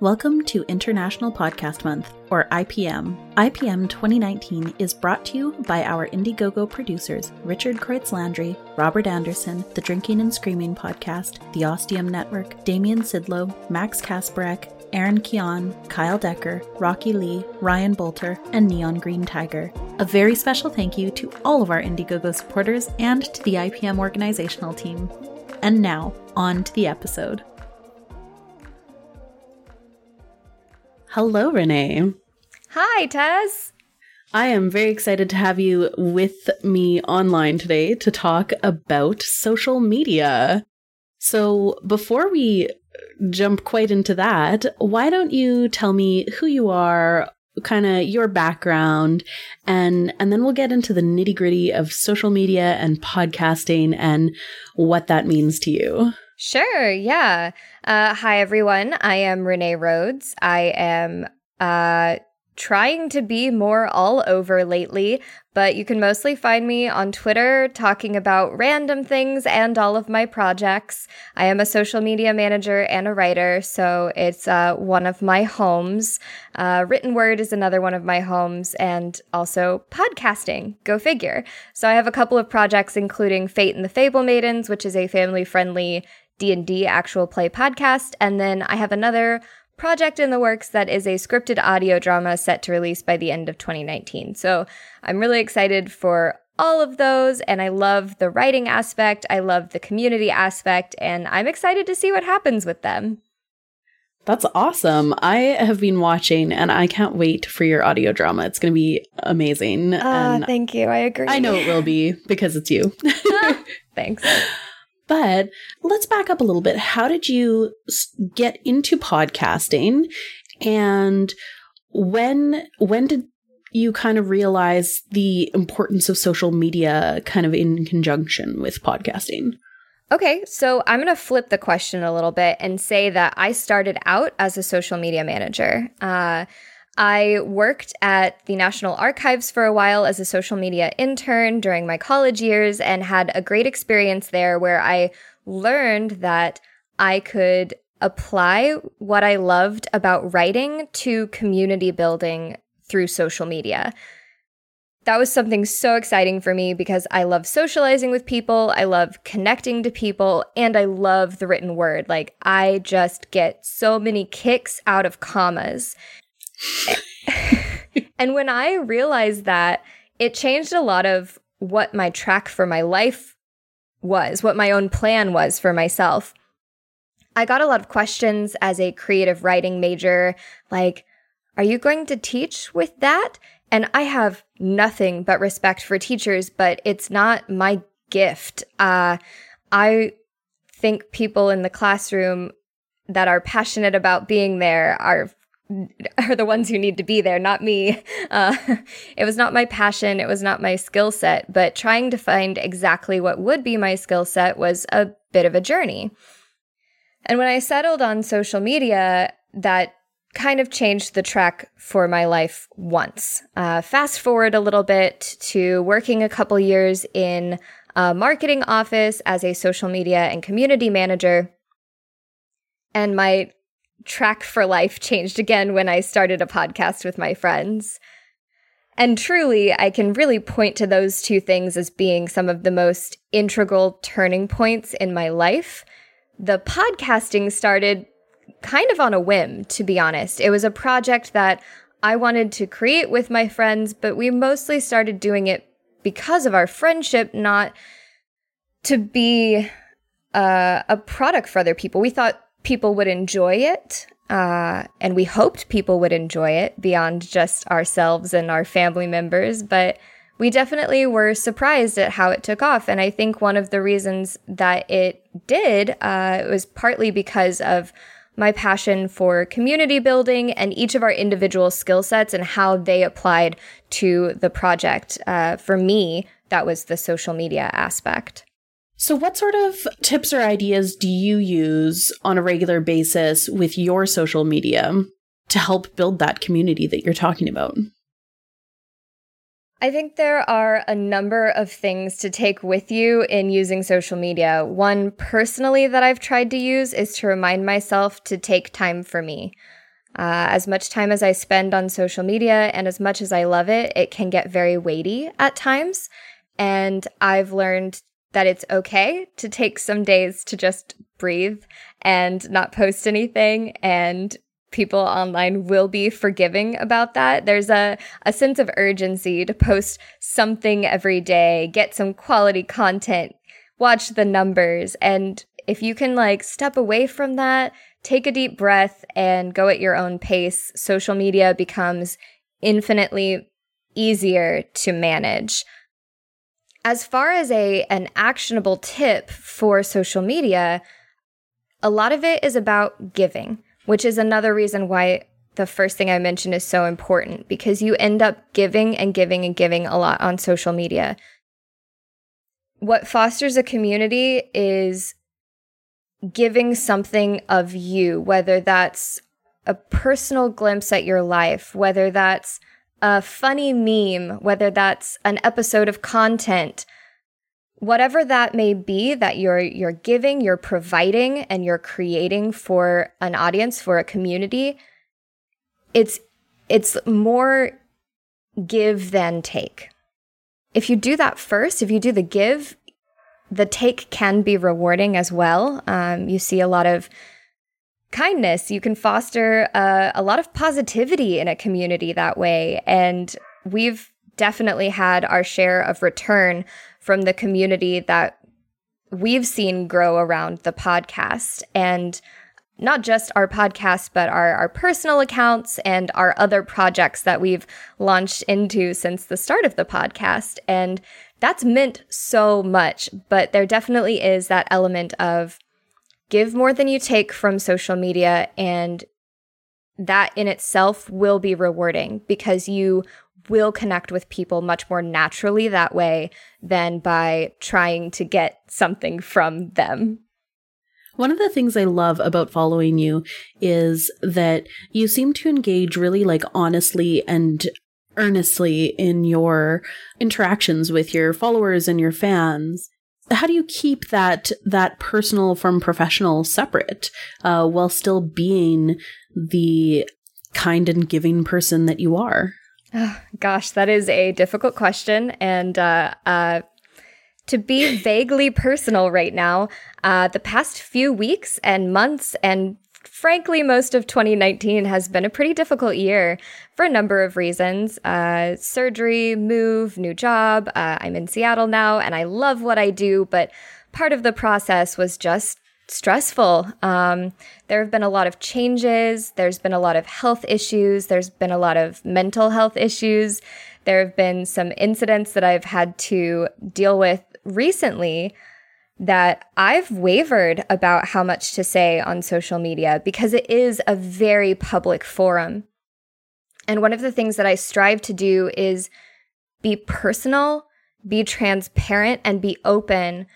Welcome to International Podcast Month, or IPM. IPM 2019 is brought to you by our Indiegogo producers Richard Kreutz Landry, Robert Anderson, the Drinking and Screaming podcast, the Ostium Network, Damian Sidlow, Max Kasparek, Aaron Keon, Kyle Decker, Rocky Lee, Ryan Bolter, and Neon Green Tiger. A very special thank you to all of our Indiegogo supporters and to the IPM organizational team. And now, on to the episode. Hello, Renee. Hi, Tess. I am very excited to have you with me online today to talk about social media. So, before we jump quite into that, why don't you tell me who you are, kind of your background, and and then we'll get into the nitty gritty of social media and podcasting and what that means to you. Sure, yeah. Uh, hi, everyone. I am Renee Rhodes. I am uh, trying to be more all over lately, but you can mostly find me on Twitter talking about random things and all of my projects. I am a social media manager and a writer, so it's uh, one of my homes. Uh, written word is another one of my homes, and also podcasting. Go figure. So I have a couple of projects, including Fate and the Fable Maidens, which is a family-friendly D&D actual play podcast and then I have another project in the works that is a scripted audio drama set to release by the end of 2019. So, I'm really excited for all of those and I love the writing aspect, I love the community aspect and I'm excited to see what happens with them. That's awesome. I have been watching and I can't wait for your audio drama. It's going to be amazing. Uh, thank you. I agree. I know it will be because it's you. Thanks. But let's back up a little bit. How did you get into podcasting and when when did you kind of realize the importance of social media kind of in conjunction with podcasting? Okay, so I'm going to flip the question a little bit and say that I started out as a social media manager. Uh, I worked at the National Archives for a while as a social media intern during my college years and had a great experience there where I learned that I could apply what I loved about writing to community building through social media. That was something so exciting for me because I love socializing with people, I love connecting to people, and I love the written word. Like, I just get so many kicks out of commas. and when I realized that, it changed a lot of what my track for my life was, what my own plan was for myself. I got a lot of questions as a creative writing major, like, are you going to teach with that? And I have nothing but respect for teachers, but it's not my gift. Uh, I think people in the classroom that are passionate about being there are are the ones who need to be there, not me. Uh, it was not my passion, it was not my skill set, but trying to find exactly what would be my skill set was a bit of a journey. And when I settled on social media, that kind of changed the track for my life once. Uh, fast forward a little bit to working a couple years in a marketing office as a social media and community manager. And my track for life changed again when I started a podcast with my friends. And truly, I can really point to those two things as being some of the most integral turning points in my life. The podcasting started kind of on a whim, to be honest. It was a project that I wanted to create with my friends, but we mostly started doing it because of our friendship, not to be uh, a product for other people. We thought people would enjoy it. Uh, and we hoped people would enjoy it beyond just ourselves and our family members. But we definitely were surprised at how it took off. And I think one of the reasons that it did uh, was partly because of my passion for community building and each of our individual skill sets and how they applied to the project. Uh, for me, that was the social media aspect. So, what sort of tips or ideas do you use on a regular basis with your social media to help build that community that you're talking about? I think there are a number of things to take with you in using social media. One personally that I've tried to use is to remind myself to take time for me. Uh, as much time as I spend on social media and as much as I love it, it can get very weighty at times. And I've learned that it's okay to take some days to just breathe and not post anything and people online will be forgiving about that. There's a, a sense of urgency to post something every day, get some quality content, watch the numbers. And if you can like step away from that, take a deep breath and go at your own pace, social media becomes infinitely easier to manage. As far as a an actionable tip for social media, a lot of it is about giving, which is another reason why the first thing I mentioned is so important because you end up giving and giving and giving a lot on social media. What fosters a community is giving something of you, whether that's a personal glimpse at your life, whether that's a funny meme, whether that's an episode of content, whatever that may be that you're you're giving, you're providing and you're creating for an audience, for a community, it's it's more give than take. If you do that first, if you do the give, the take can be rewarding as well. Um, you see a lot of kindness. You can foster uh, a lot of positivity in a community that way. And we've definitely had our share of return from the community that we've seen grow around the podcast. And not just our podcast, but our, our personal accounts and our other projects that we've launched into since the start of the podcast. And that's meant so much, but there definitely is that element of give more than you take from social media and that in itself will be rewarding because you will connect with people much more naturally that way than by trying to get something from them. One of the things I love about following you is that you seem to engage really like honestly and earnestly in your interactions with your followers and your fans how do you keep that that personal from professional separate uh, while still being the kind and giving person that you are? Oh, gosh, that is a difficult question, and uh, uh, to be vaguely personal right now, uh, the past few weeks and months and frankly, most of 2019 has been a pretty difficult year for a number of reasons. Uh, surgery, move, new job. Uh, I'm in Seattle now and I love what I do, but part of the process was just stressful. Um, there have been a lot of changes. There's been a lot of health issues. There's been a lot of mental health issues. There have been some incidents that I've had to deal with recently that I've wavered about how much to say on social media because it is a very public forum. And one of the things that I strive to do is be personal, be transparent, and be open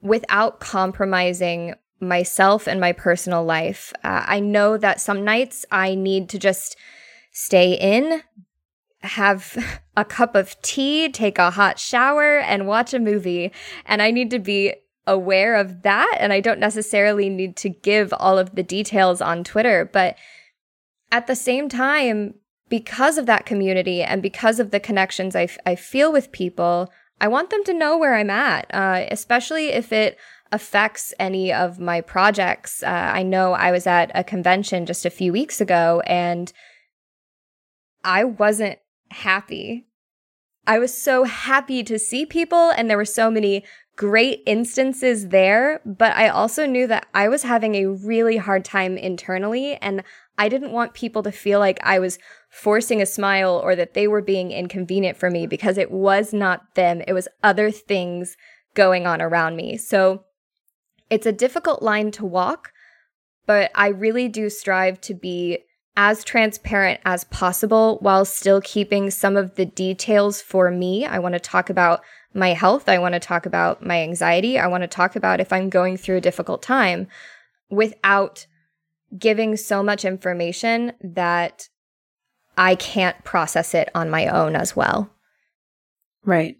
without compromising myself and my personal life. Uh, I know that some nights I need to just stay in, have a cup of tea, take a hot shower, and watch a movie. And I need to be aware of that. And I don't necessarily need to give all of the details on Twitter. But at the same time, because of that community and because of the connections I, f- I feel with people, I want them to know where I'm at, uh, especially if it affects any of my projects. Uh, I know I was at a convention just a few weeks ago and I wasn't happy. I was so happy to see people, and there were so many great instances there, but I also knew that I was having a really hard time internally and I didn't want people to feel like I was forcing a smile or that they were being inconvenient for me because it was not them. It was other things going on around me. So it's a difficult line to walk, but I really do strive to be as transparent as possible while still keeping some of the details for me. I want to talk about my health. I want to talk about my anxiety. I want to talk about if I'm going through a difficult time without giving so much information that I can't process it on my own as well. Right.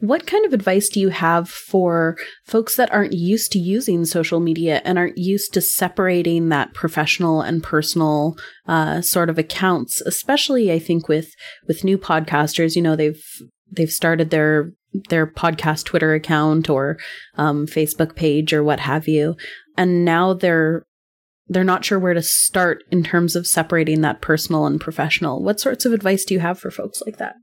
What kind of advice do you have for folks that aren't used to using social media and aren't used to separating that professional and personal uh, sort of accounts? Especially, I think with with new podcasters, you know, they've they've started their their podcast Twitter account or um, Facebook page or what have you, and now they're they're not sure where to start in terms of separating that personal and professional. What sorts of advice do you have for folks like that?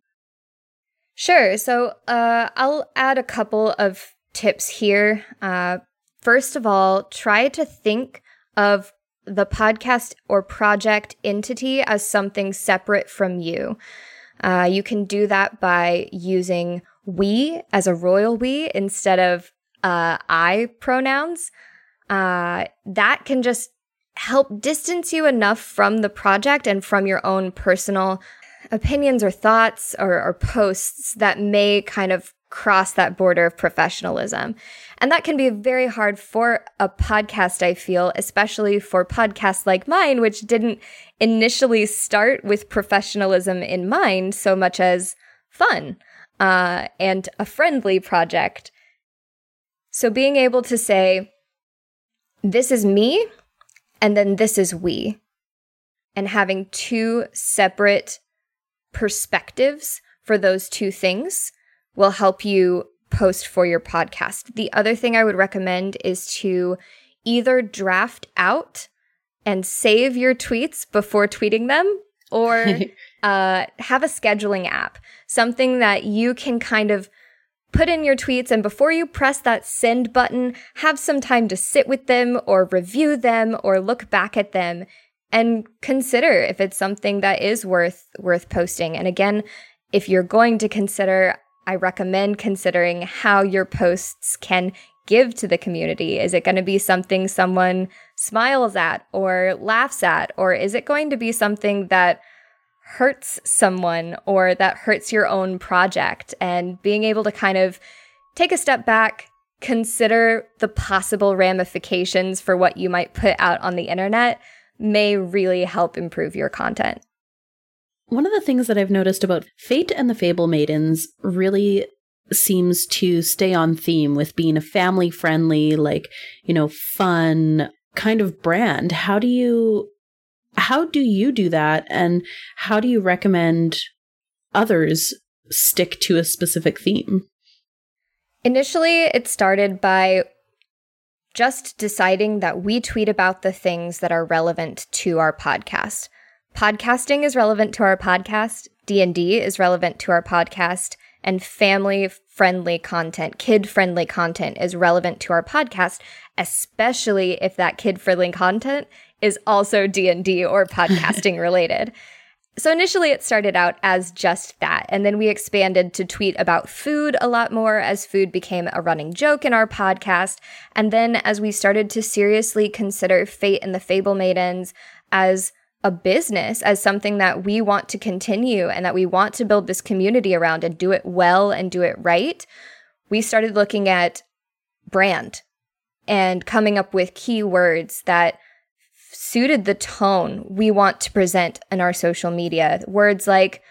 Sure. So uh, I'll add a couple of tips here. Uh, first of all, try to think of the podcast or project entity as something separate from you. Uh, you can do that by using we as a royal we instead of uh, I pronouns. Uh, that can just help distance you enough from the project and from your own personal opinions or thoughts or, or posts that may kind of cross that border of professionalism. And that can be very hard for a podcast, I feel, especially for podcasts like mine, which didn't initially start with professionalism in mind so much as fun uh, and a friendly project. So being able to say, this is me, and then this is we, and having two separate perspectives for those two things will help you post for your podcast. The other thing I would recommend is to either draft out and save your tweets before tweeting them or uh, have a scheduling app, something that you can kind of put in your tweets and before you press that send button, have some time to sit with them or review them or look back at them and consider if it's something that is worth worth posting. And again, if you're going to consider, I recommend considering how your posts can give to the community. Is it going to be something someone smiles at or laughs at or is it going to be something that hurts someone or that hurts your own project and being able to kind of take a step back, consider the possible ramifications for what you might put out on the internet may really help improve your content. One of the things that I've noticed about Fate and the Fable Maidens really seems to stay on theme with being a family friendly, like, you know, fun kind of brand. How do you how do you do that and how do you recommend others stick to a specific theme? Initially, it started by just deciding that we tweet about the things that are relevant to our podcast. Podcasting is relevant to our podcast, D&D is relevant to our podcast, and family friendly content, kid friendly content is relevant to our podcast, especially if that kid friendly content is also D&D or podcasting related. So initially it started out as just that. And then we expanded to tweet about food a lot more as food became a running joke in our podcast. And then as we started to seriously consider Fate and the Fable Maidens as a business, as something that we want to continue and that we want to build this community around and do it well and do it right, we started looking at brand and coming up with keywords that suited the tone we want to present in our social media. Words like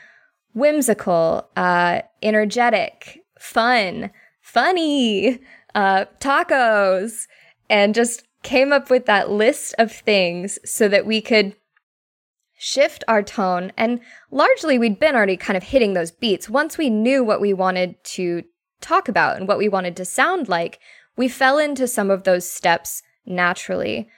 whimsical, uh, energetic, fun, funny, uh, tacos, and just came up with that list of things so that we could shift our tone. And largely, we'd been already kind of hitting those beats. Once we knew what we wanted to talk about and what we wanted to sound like, we fell into some of those steps naturally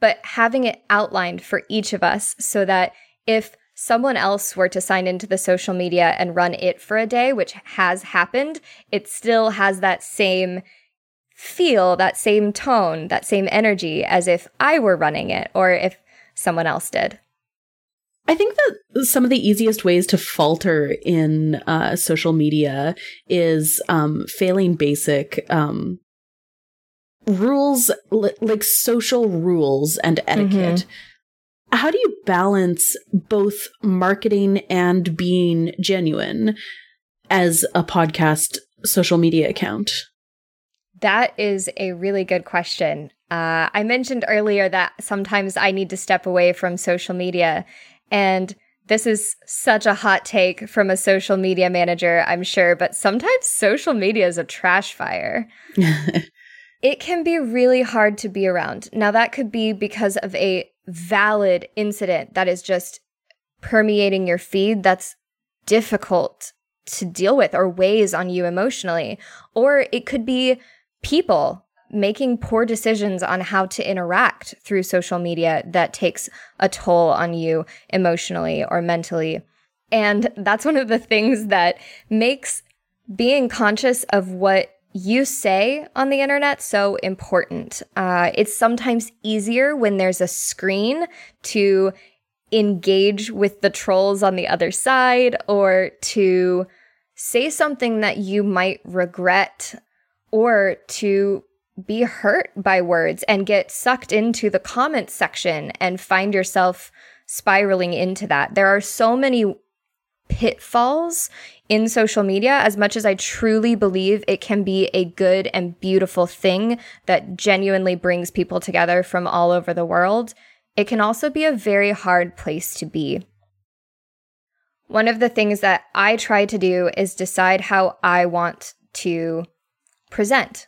but having it outlined for each of us so that if someone else were to sign into the social media and run it for a day, which has happened, it still has that same feel, that same tone, that same energy as if I were running it or if someone else did. I think that some of the easiest ways to falter in uh, social media is um, failing basic um, rules like social rules and etiquette mm-hmm. how do you balance both marketing and being genuine as a podcast social media account that is a really good question uh, i mentioned earlier that sometimes i need to step away from social media and this is such a hot take from a social media manager, I'm sure, but sometimes social media is a trash fire. it can be really hard to be around. Now, that could be because of a valid incident that is just permeating your feed that's difficult to deal with or weighs on you emotionally. Or it could be people making poor decisions on how to interact through social media that takes a toll on you emotionally or mentally. And that's one of the things that makes being conscious of what you say on the internet so important. Uh, it's sometimes easier when there's a screen to engage with the trolls on the other side or to say something that you might regret or to be hurt by words and get sucked into the comment section and find yourself spiraling into that. There are so many pitfalls in social media as much as I truly believe it can be a good and beautiful thing that genuinely brings people together from all over the world. It can also be a very hard place to be. One of the things that I try to do is decide how I want to present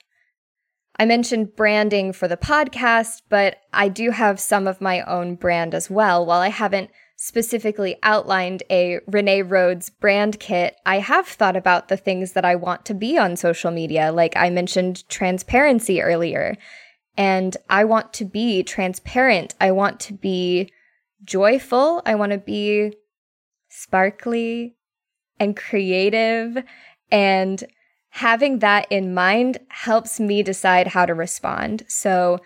I mentioned branding for the podcast, but I do have some of my own brand as well. While I haven't specifically outlined a Renee Rhodes brand kit, I have thought about the things that I want to be on social media. Like I mentioned transparency earlier. And I want to be transparent. I want to be joyful. I want to be sparkly and creative and having that in mind helps me decide how to respond. So,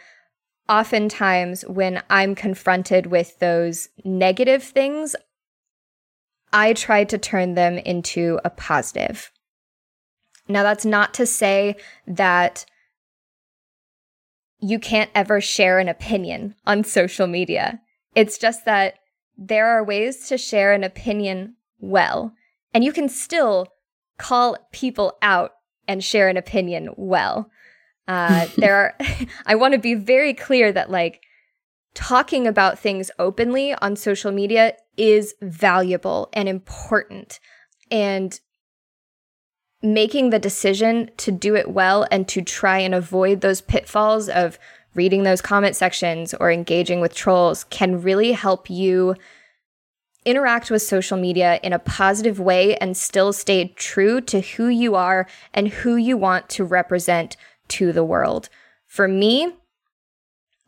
oftentimes when I'm confronted with those negative things, I try to turn them into a positive. Now, that's not to say that you can't ever share an opinion on social media. It's just that there are ways to share an opinion well, and you can still call people out and share an opinion well. Uh, there are, I want to be very clear that like talking about things openly on social media is valuable and important. And making the decision to do it well and to try and avoid those pitfalls of reading those comment sections or engaging with trolls can really help you interact with social media in a positive way and still stay true to who you are and who you want to represent to the world. For me,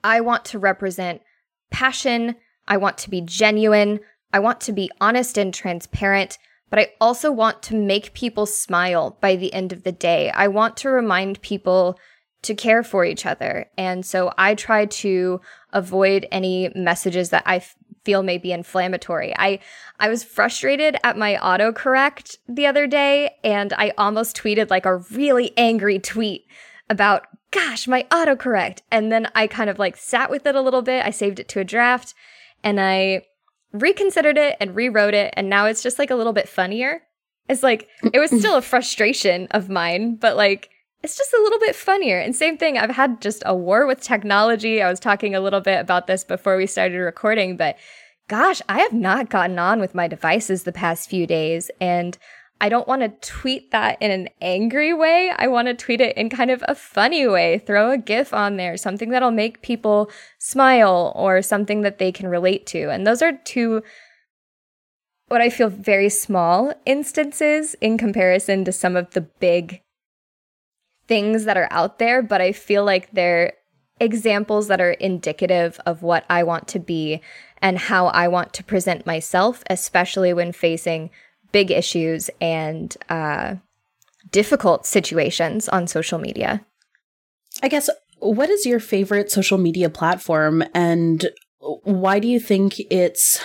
I want to represent passion. I want to be genuine. I want to be honest and transparent, but I also want to make people smile by the end of the day. I want to remind people to care for each other. And so I try to avoid any messages that I feel may be inflammatory. I I was frustrated at my autocorrect the other day and I almost tweeted like a really angry tweet about gosh, my autocorrect. And then I kind of like sat with it a little bit. I saved it to a draft and I reconsidered it and rewrote it and now it's just like a little bit funnier. It's like it was still a frustration of mine, but like it's just a little bit funnier. And same thing, I've had just a war with technology. I was talking a little bit about this before we started recording, but gosh, I have not gotten on with my devices the past few days. And I don't want to tweet that in an angry way. I want to tweet it in kind of a funny way. Throw a GIF on there, something that'll make people smile or something that they can relate to. And those are two what I feel very small instances in comparison to some of the big things that are out there, but I feel like they're examples that are indicative of what I want to be and how I want to present myself, especially when facing big issues and uh, difficult situations on social media. I guess, what is your favorite social media platform and why do you think it's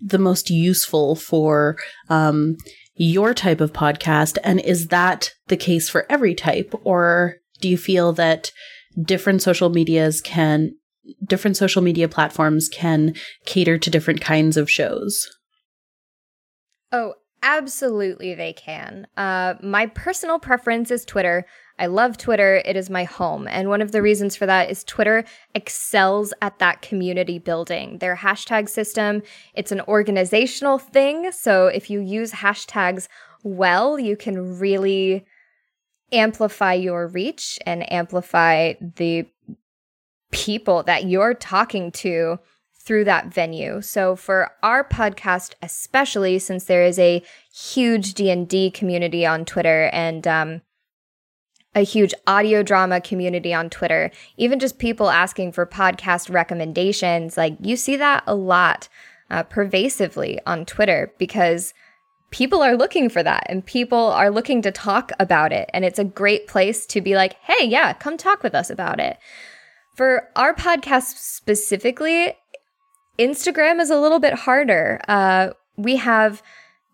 the most useful for um, your type of podcast? And is that the case for every type? Or do you feel that different social medias can, different social media platforms can cater to different kinds of shows? Oh, Absolutely, they can. Uh, my personal preference is Twitter. I love Twitter. It is my home. And one of the reasons for that is Twitter excels at that community building. Their hashtag system, it's an organizational thing. So if you use hashtags well, you can really amplify your reach and amplify the people that you're talking to through that venue. So for our podcast especially since there is a huge D&D community on Twitter and um, a huge audio drama community on Twitter, even just people asking for podcast recommendations, like you see that a lot uh, pervasively on Twitter because people are looking for that and people are looking to talk about it. And it's a great place to be like, hey, yeah, come talk with us about it. For our podcast specifically, Instagram is a little bit harder. Uh, we have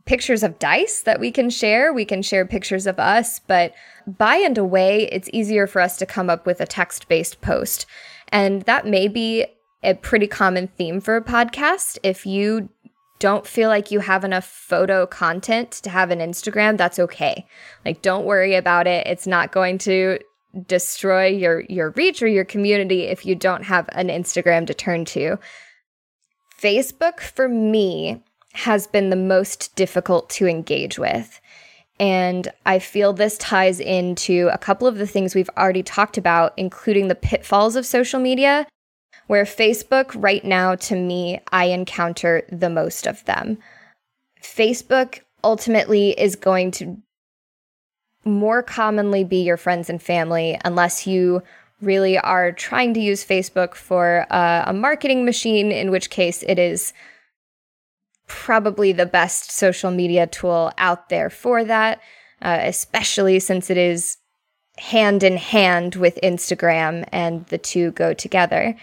pictures of dice that we can share. We can share pictures of us, but by and away, it's easier for us to come up with a text based post. And that may be a pretty common theme for a podcast. If you don't feel like you have enough photo content to have an Instagram, that's okay. Like don't worry about it. It's not going to destroy your your reach or your community if you don't have an Instagram to turn to. Facebook for me has been the most difficult to engage with. And I feel this ties into a couple of the things we've already talked about, including the pitfalls of social media, where Facebook, right now, to me, I encounter the most of them. Facebook ultimately is going to more commonly be your friends and family unless you really are trying to use Facebook for uh, a marketing machine, in which case it is probably the best social media tool out there for that, uh, especially since it is hand in hand with Instagram and the two go together.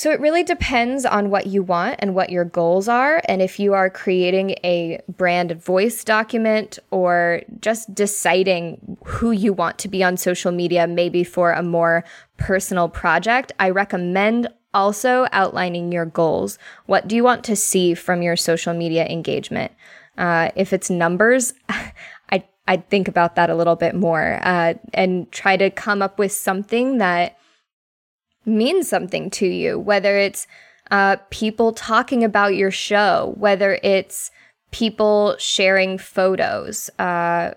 So it really depends on what you want and what your goals are. And if you are creating a brand voice document or just deciding who you want to be on social media, maybe for a more personal project, I recommend also outlining your goals. What do you want to see from your social media engagement? Uh, if it's numbers, I I'd think about that a little bit more uh, and try to come up with something that means something to you, whether it's uh, people talking about your show, whether it's people sharing photos, uh,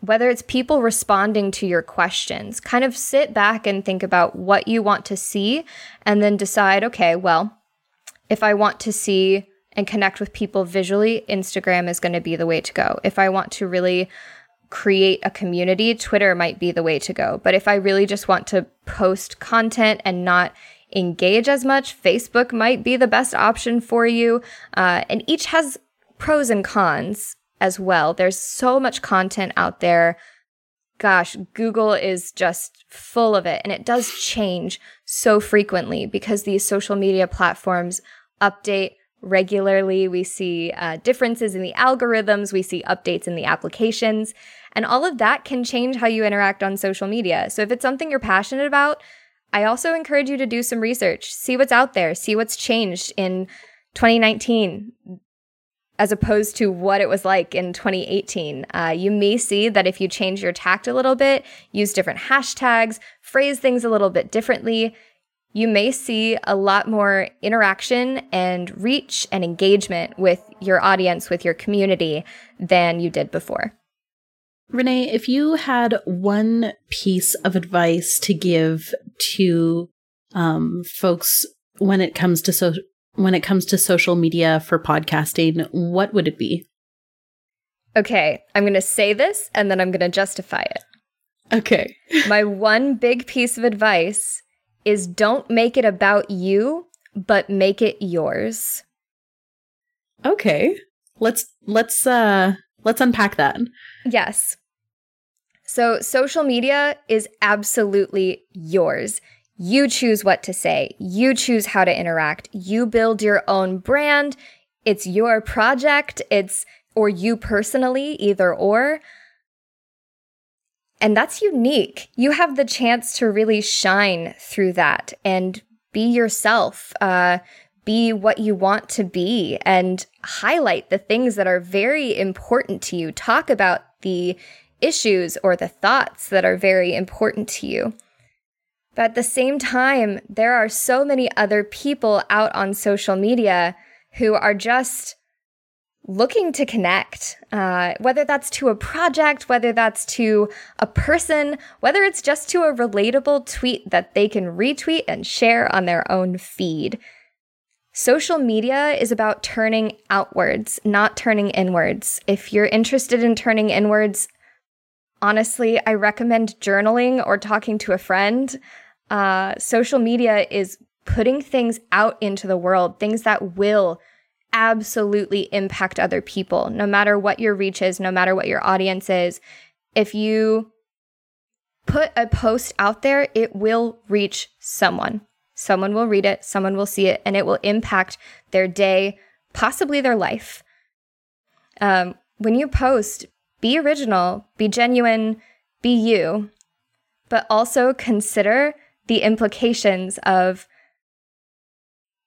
whether it's people responding to your questions. Kind of sit back and think about what you want to see and then decide okay, well, if I want to see and connect with people visually, Instagram is going to be the way to go. If I want to really create a community, Twitter might be the way to go. But if I really just want to post content and not engage as much, Facebook might be the best option for you. Uh, and each has pros and cons as well. There's so much content out there. Gosh, Google is just full of it. And it does change so frequently because these social media platforms update regularly. We see uh, differences in the algorithms, we see updates in the applications, and all of that can change how you interact on social media. So if it's something you're passionate about, I also encourage you to do some research, see what's out there, see what's changed in 2019 as opposed to what it was like in 2018. Uh, you may see that if you change your tact a little bit, use different hashtags, phrase things a little bit differently, you may see a lot more interaction and reach and engagement with your audience, with your community than you did before. Renee, if you had one piece of advice to give to um, folks when it comes to so when it comes to social media for podcasting, what would it be? Okay, I'm going to say this and then I'm going to justify it. Okay. My one big piece of advice is don't make it about you, but make it yours. Okay. Let's let's uh let's unpack that. Yes. So social media is absolutely yours. You choose what to say. You choose how to interact. You build your own brand. It's your project. It's or you personally, either or. And that's unique. You have the chance to really shine through that and be yourself. Uh, be what you want to be and highlight the things that are very important to you. Talk about the issues or the thoughts that are very important to you. But at the same time, there are so many other people out on social media who are just looking to connect, uh, whether that's to a project, whether that's to a person, whether it's just to a relatable tweet that they can retweet and share on their own feed. Social media is about turning outwards, not turning inwards. If you're interested in turning inwards, honestly, I recommend journaling or talking to a friend. Uh, social media is putting things out into the world, things that will absolutely impact other people, no matter what your reach is, no matter what your audience is. If you put a post out there, it will reach someone. Someone will read it, someone will see it, and it will impact their day, possibly their life. Um, when you post, be original, be genuine, be you, but also consider the implications of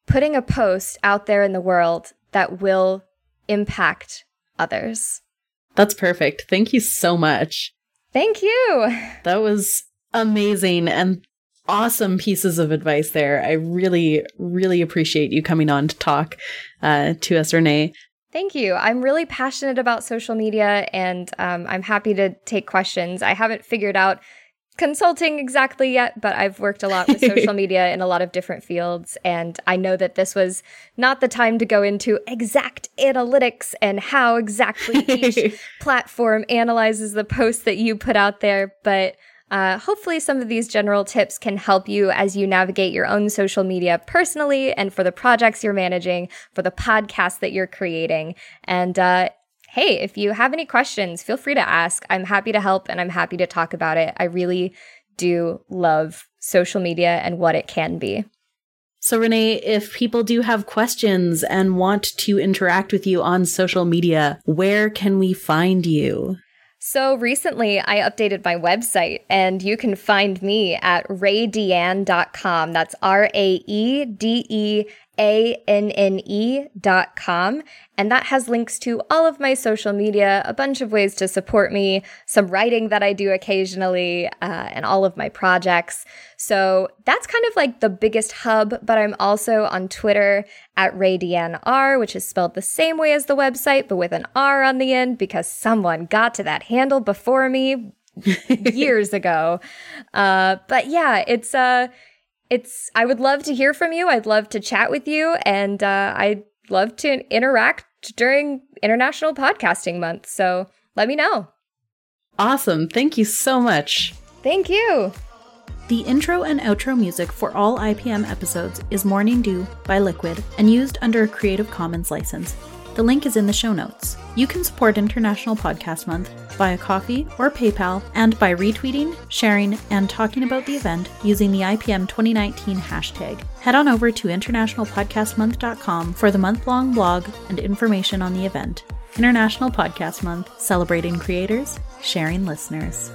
putting a post out there in the world that will impact others. That's perfect. Thank you so much. Thank you. That was amazing. And awesome pieces of advice there. I really, really appreciate you coming on to talk uh, to us, Renee. Thank you. I'm really passionate about social media and um, I'm happy to take questions. I haven't figured out consulting exactly yet, but I've worked a lot with social media in a lot of different fields. And I know that this was not the time to go into exact analytics and how exactly each platform analyzes the post that you put out there. But uh, hopefully, some of these general tips can help you as you navigate your own social media personally and for the projects you're managing, for the podcast that you're creating. And uh, hey, if you have any questions, feel free to ask. I'm happy to help and I'm happy to talk about it. I really do love social media and what it can be. So, Renee, if people do have questions and want to interact with you on social media, where can we find you? So recently I updated my website and you can find me at raedeanne.com. That's R A E D E a-N-N-E dot com. And that has links to all of my social media, a bunch of ways to support me, some writing that I do occasionally, uh, and all of my projects. So that's kind of like the biggest hub, but I'm also on Twitter at R, which is spelled the same way as the website, but with an R on the end because someone got to that handle before me years ago. Uh, but yeah, it's, uh, it's I would love to hear from you. I'd love to chat with you, and uh, I'd love to interact during International Podcasting Month. So let me know. Awesome. Thank you so much. Thank you. The intro and outro music for all IPM episodes is Morning Dew by Liquid and used under a Creative Commons license. The link is in the show notes. You can support International Podcast Month via Ko-fi or PayPal and by retweeting, sharing, and talking about the event using the IPM 2019 hashtag. Head on over to internationalpodcastmonth.com for the month long blog and information on the event. International Podcast Month, celebrating creators, sharing listeners.